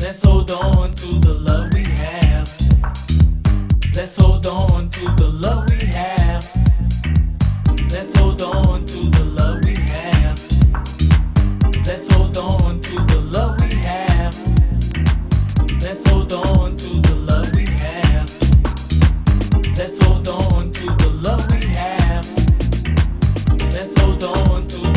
Let's hold on to the love we have. Let's hold on to the love we have. Let's hold on to the love we have. Let's hold on to the love we have. Let's hold on to the love we have. Let's hold on to the love we have. Let's hold on to